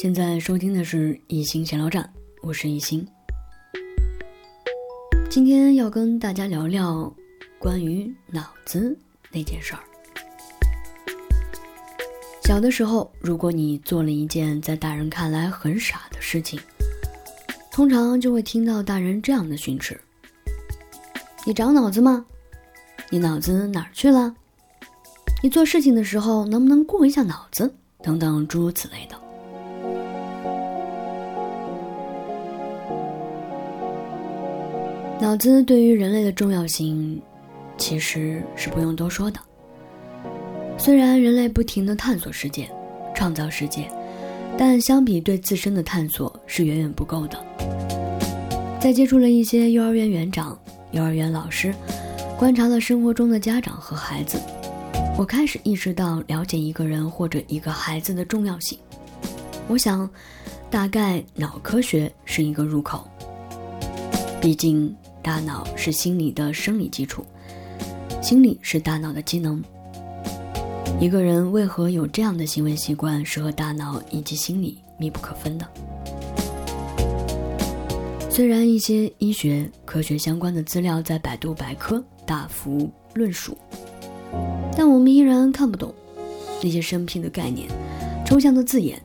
现在收听的是一心闲聊站，我是一心。今天要跟大家聊聊关于脑子那件事儿。小的时候，如果你做了一件在大人看来很傻的事情，通常就会听到大人这样的训斥：“你长脑子吗？你脑子哪儿去了？你做事情的时候能不能过一下脑子？等等诸如此类的。”脑子对于人类的重要性，其实是不用多说的。虽然人类不停地探索世界、创造世界，但相比对自身的探索是远远不够的。在接触了一些幼儿园园长、幼儿园老师，观察了生活中的家长和孩子，我开始意识到了解一个人或者一个孩子的重要性。我想，大概脑科学是一个入口。毕竟。大脑是心理的生理基础，心理是大脑的机能。一个人为何有这样的行为习惯，是和大脑以及心理密不可分的。虽然一些医学科学相关的资料在百度百科大幅论述，但我们依然看不懂那些生僻的概念、抽象的字眼。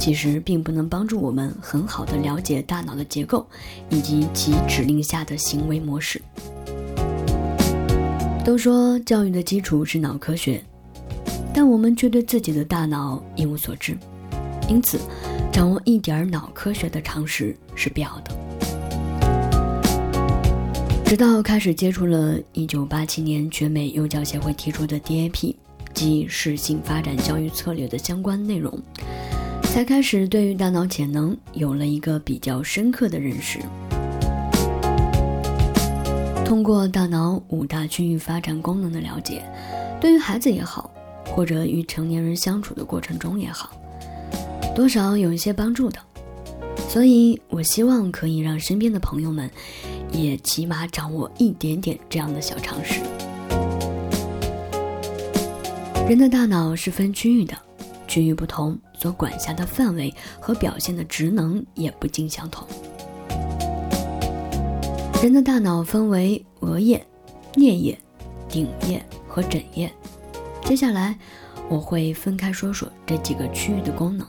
其实并不能帮助我们很好的了解大脑的结构，以及其指令下的行为模式。都说教育的基础是脑科学，但我们却对自己的大脑一无所知，因此，掌握一点脑科学的常识是必要的。直到开始接触了1987年全美幼教协会提出的 DAP 及适性发展教育策略的相关内容。才开始对于大脑潜能有了一个比较深刻的认识。通过大脑五大区域发展功能的了解，对于孩子也好，或者与成年人相处的过程中也好，多少有一些帮助的。所以我希望可以让身边的朋友们，也起码掌握一点点这样的小常识。人的大脑是分区域的。区域不同，所管辖的范围和表现的职能也不尽相同。人的大脑分为额叶、颞叶、顶叶和枕叶。接下来，我会分开说说这几个区域的功能。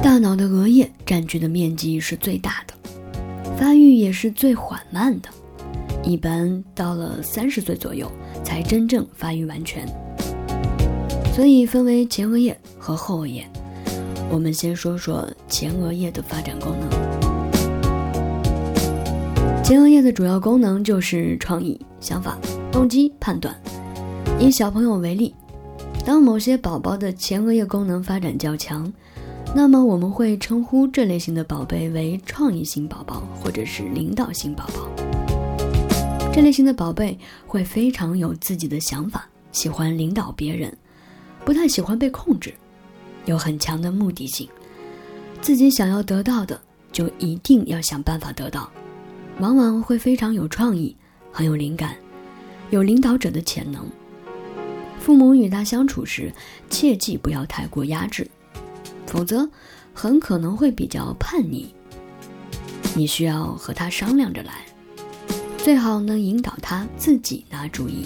大脑的额叶占据的面积是最大的，发育也是最缓慢的。一般到了三十岁左右才真正发育完全，所以分为前额叶和后额叶。我们先说说前额叶的发展功能。前额叶的主要功能就是创意、想法、动机、判断。以小朋友为例，当某些宝宝的前额叶功能发展较强，那么我们会称呼这类型的宝贝为创意型宝宝，或者是领导型宝宝。这类型的宝贝会非常有自己的想法，喜欢领导别人，不太喜欢被控制，有很强的目的性，自己想要得到的就一定要想办法得到，往往会非常有创意，很有灵感，有领导者的潜能。父母与他相处时，切记不要太过压制，否则很可能会比较叛逆。你需要和他商量着来。最好能引导他自己拿主意。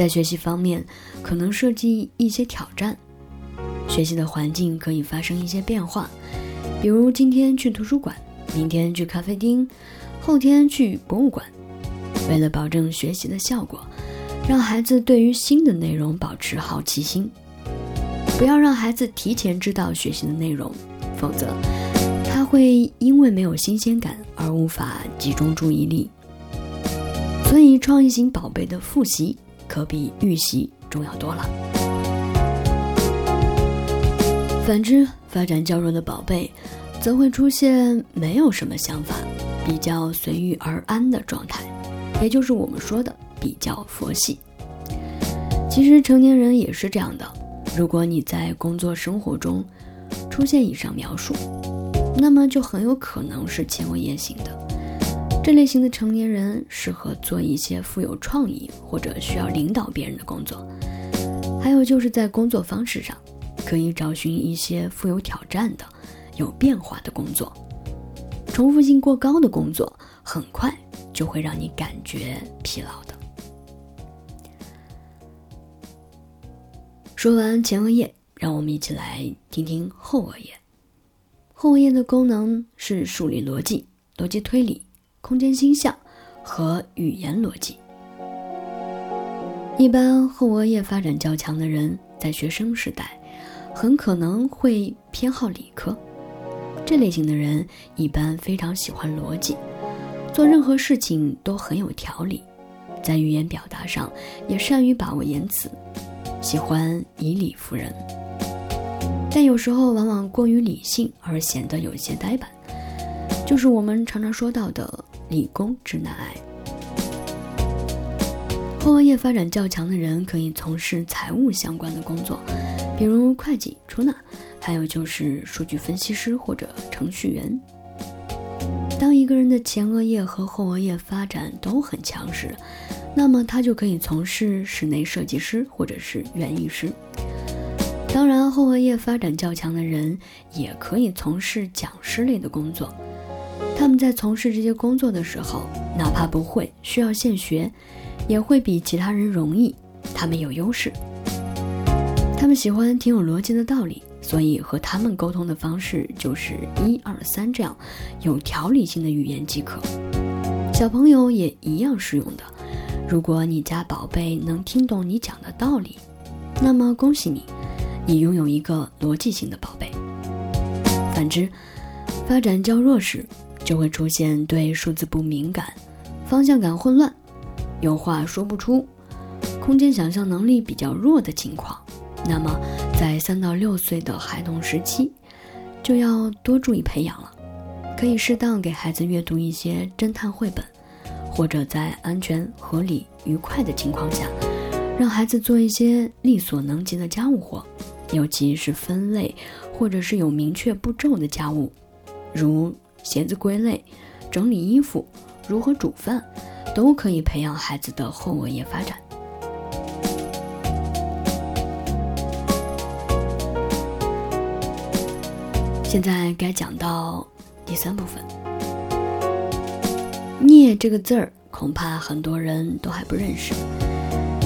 在学习方面，可能设计一些挑战，学习的环境可以发生一些变化，比如今天去图书馆，明天去咖啡厅，后天去博物馆。为了保证学习的效果，让孩子对于新的内容保持好奇心，不要让孩子提前知道学习的内容，否则他。会因为没有新鲜感而无法集中注意力，所以创意型宝贝的复习可比预习重要多了。反之，发展较弱的宝贝，则会出现没有什么想法、比较随遇而安的状态，也就是我们说的比较佛系。其实成年人也是这样的。如果你在工作生活中出现以上描述，那么就很有可能是前额叶型的这类型的成年人，适合做一些富有创意或者需要领导别人的工作。还有就是在工作方式上，可以找寻一些富有挑战的、有变化的工作。重复性过高的工作，很快就会让你感觉疲劳的。说完前额叶，让我们一起来听听后额叶。后额叶的功能是梳理逻辑、逻辑推理、空间星象和语言逻辑。一般后额叶发展较强的人，在学生时代很可能会偏好理科。这类型的人一般非常喜欢逻辑，做任何事情都很有条理，在语言表达上也善于把握言辞，喜欢以理服人。但有时候往往过于理性而显得有些呆板，就是我们常常说到的理工直男癌。后额叶发展较强的人可以从事财务相关的工作，比如会计、出纳，还有就是数据分析师或者程序员。当一个人的前额叶和后额叶发展都很强时，那么他就可以从事室内设计师或者是园艺师。当然，后额叶发展较强的人也可以从事讲师类的工作。他们在从事这些工作的时候，哪怕不会，需要现学。也会比其他人容易，他们有优势。他们喜欢挺有逻辑的道理，所以和他们沟通的方式就是一二三这样有条理性的语言即可。小朋友也一样适用的。如果你家宝贝能听懂你讲的道理，那么恭喜你，你拥有一个逻辑性的宝贝。反之，发展较弱时，就会出现对数字不敏感、方向感混乱。有话说不出，空间想象能力比较弱的情况，那么在三到六岁的孩童时期，就要多注意培养了。可以适当给孩子阅读一些侦探绘本，或者在安全、合理、愉快的情况下，让孩子做一些力所能及的家务活，尤其是分类或者是有明确步骤的家务，如鞋子归类、整理衣服、如何煮饭。都可以培养孩子的后额叶发展。现在该讲到第三部分，“颞”这个字儿，恐怕很多人都还不认识。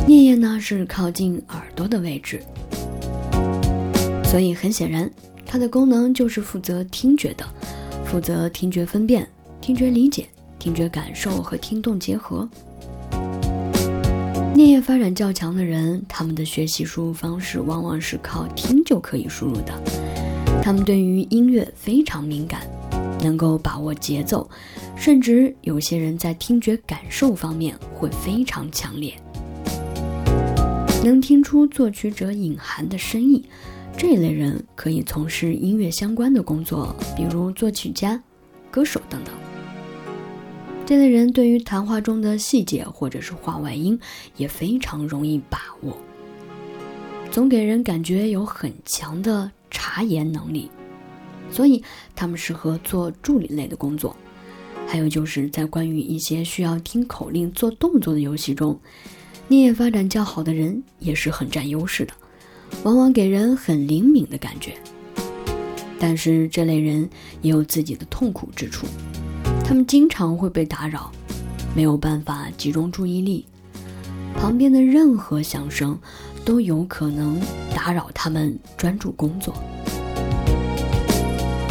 颞叶呢是靠近耳朵的位置，所以很显然，它的功能就是负责听觉的，负责听觉分辨、听觉理解。听觉感受和听动结合。颞叶发展较强的人，他们的学习输入方式往往是靠听就可以输入的。他们对于音乐非常敏感，能够把握节奏，甚至有些人在听觉感受方面会非常强烈，能听出作曲者隐含的深意。这一类人可以从事音乐相关的工作，比如作曲家、歌手等等。这类人对于谈话中的细节或者是话外音也非常容易把握，总给人感觉有很强的察言能力，所以他们适合做助理类的工作。还有就是在关于一些需要听口令做动作的游戏中，颞叶发展较好的人也是很占优势的，往往给人很灵敏的感觉。但是这类人也有自己的痛苦之处。他们经常会被打扰，没有办法集中注意力，旁边的任何响声都有可能打扰他们专注工作。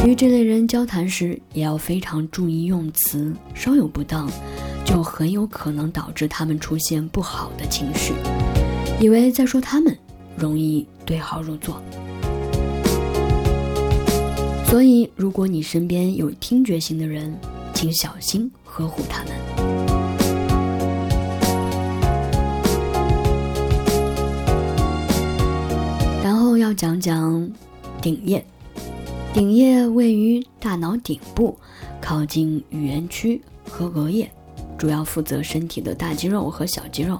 与这类人交谈时，也要非常注意用词，稍有不当，就很有可能导致他们出现不好的情绪，以为在说他们，容易对号入座。所以，如果你身边有听觉型的人，请小心呵护他们。然后要讲讲顶叶，顶叶位于大脑顶部，靠近语言区和额叶，主要负责身体的大肌肉和小肌肉。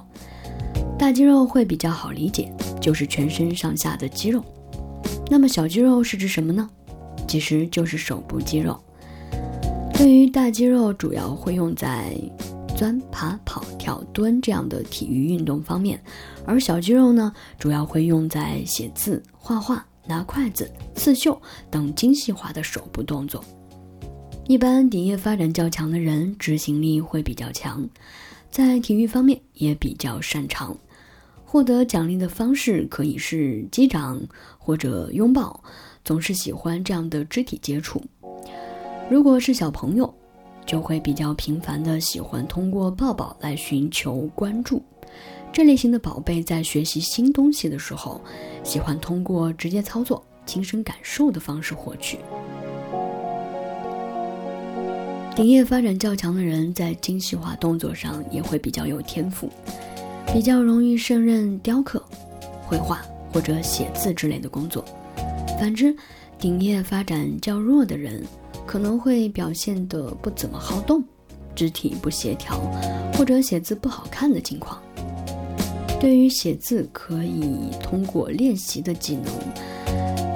大肌肉会比较好理解，就是全身上下的肌肉。那么小肌肉是指什么呢？其实就是手部肌肉。对于大肌肉，主要会用在钻、爬、跑、跳、蹲这样的体育运动方面，而小肌肉呢，主要会用在写字、画画、拿筷子、刺绣等精细化的手部动作。一般顶叶发展较强的人，执行力会比较强，在体育方面也比较擅长。获得奖励的方式可以是击掌或者拥抱，总是喜欢这样的肢体接触。如果是小朋友，就会比较频繁的喜欢通过抱抱来寻求关注。这类型的宝贝在学习新东西的时候，喜欢通过直接操作、亲身感受的方式获取。顶叶发展较强的人，在精细化动作上也会比较有天赋。比较容易胜任雕刻、绘画或者写字之类的工作。反之，顶叶发展较弱的人可能会表现得不怎么好动，肢体不协调，或者写字不好看的情况。对于写字可以通过练习的技能，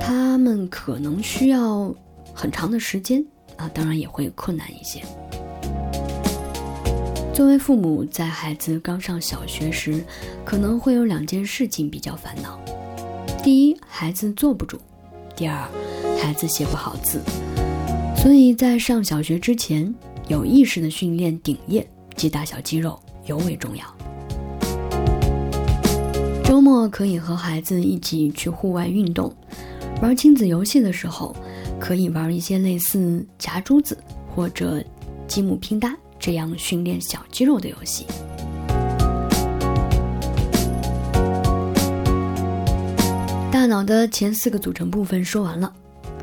他们可能需要很长的时间啊，当然也会困难一些。作为父母，在孩子刚上小学时，可能会有两件事情比较烦恼：第一，孩子坐不住；第二，孩子写不好字。所以在上小学之前，有意识的训练顶叶及大小肌肉尤为重要。周末可以和孩子一起去户外运动，玩亲子游戏的时候，可以玩一些类似夹珠子或者积木拼搭。这样训练小肌肉的游戏。大脑的前四个组成部分说完了，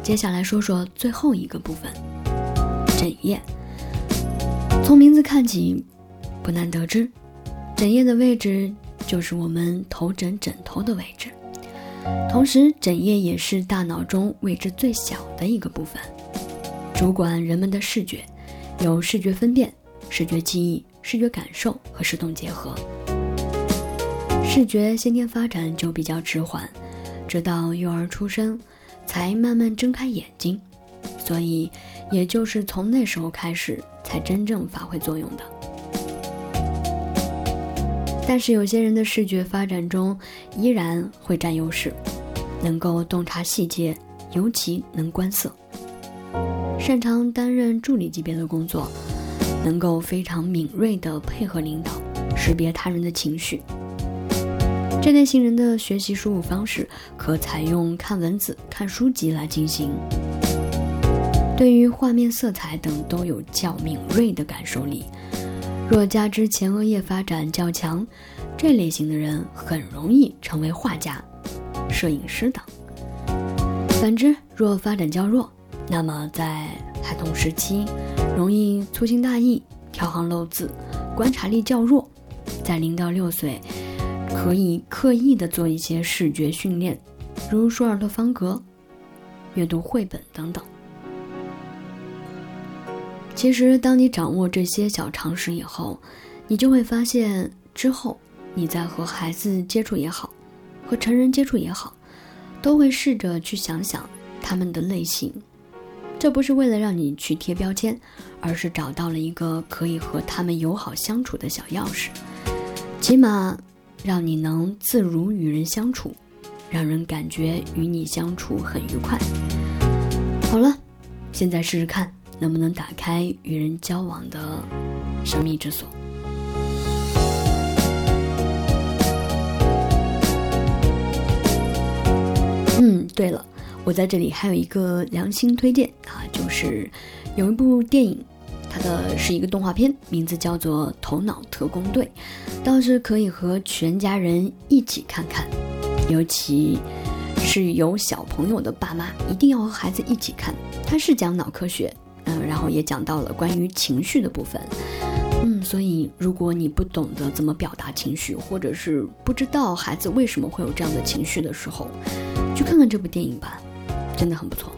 接下来说说最后一个部分——枕叶。从名字看起，不难得知，枕叶的位置就是我们头枕枕头的位置，同时枕叶也是大脑中位置最小的一个部分，主管人们的视觉，有视觉分辨。视觉记忆、视觉感受和视动结合，视觉先天发展就比较迟缓，直到幼儿出生才慢慢睁开眼睛，所以也就是从那时候开始才真正发挥作用的。但是有些人的视觉发展中依然会占优势，能够洞察细节，尤其能观色，擅长担任助理级别的工作。能够非常敏锐地配合领导，识别他人的情绪。这类型人的学习输入方式可采用看文字、看书籍来进行。对于画面、色彩等都有较敏锐的感受力。若加之前额叶发展较强，这类型的人很容易成为画家、摄影师等。反之，若发展较弱，那么在孩童时期。容易粗心大意、挑行漏字、观察力较弱，在零到六岁，可以刻意的做一些视觉训练，如舒尔特方格、阅读绘本等等。其实，当你掌握这些小常识以后，你就会发现，之后你在和孩子接触也好，和成人接触也好，都会试着去想想他们的类型。这不是为了让你去贴标签，而是找到了一个可以和他们友好相处的小钥匙，起码让你能自如与人相处，让人感觉与你相处很愉快。好了，现在试试看能不能打开与人交往的神秘之锁。嗯，对了。我在这里还有一个良心推荐啊，就是有一部电影，它的是一个动画片，名字叫做《头脑特工队》，倒是可以和全家人一起看看，尤其是有小朋友的爸妈，一定要和孩子一起看。它是讲脑科学，嗯，然后也讲到了关于情绪的部分，嗯，所以如果你不懂得怎么表达情绪，或者是不知道孩子为什么会有这样的情绪的时候，去看看这部电影吧。真的很不错。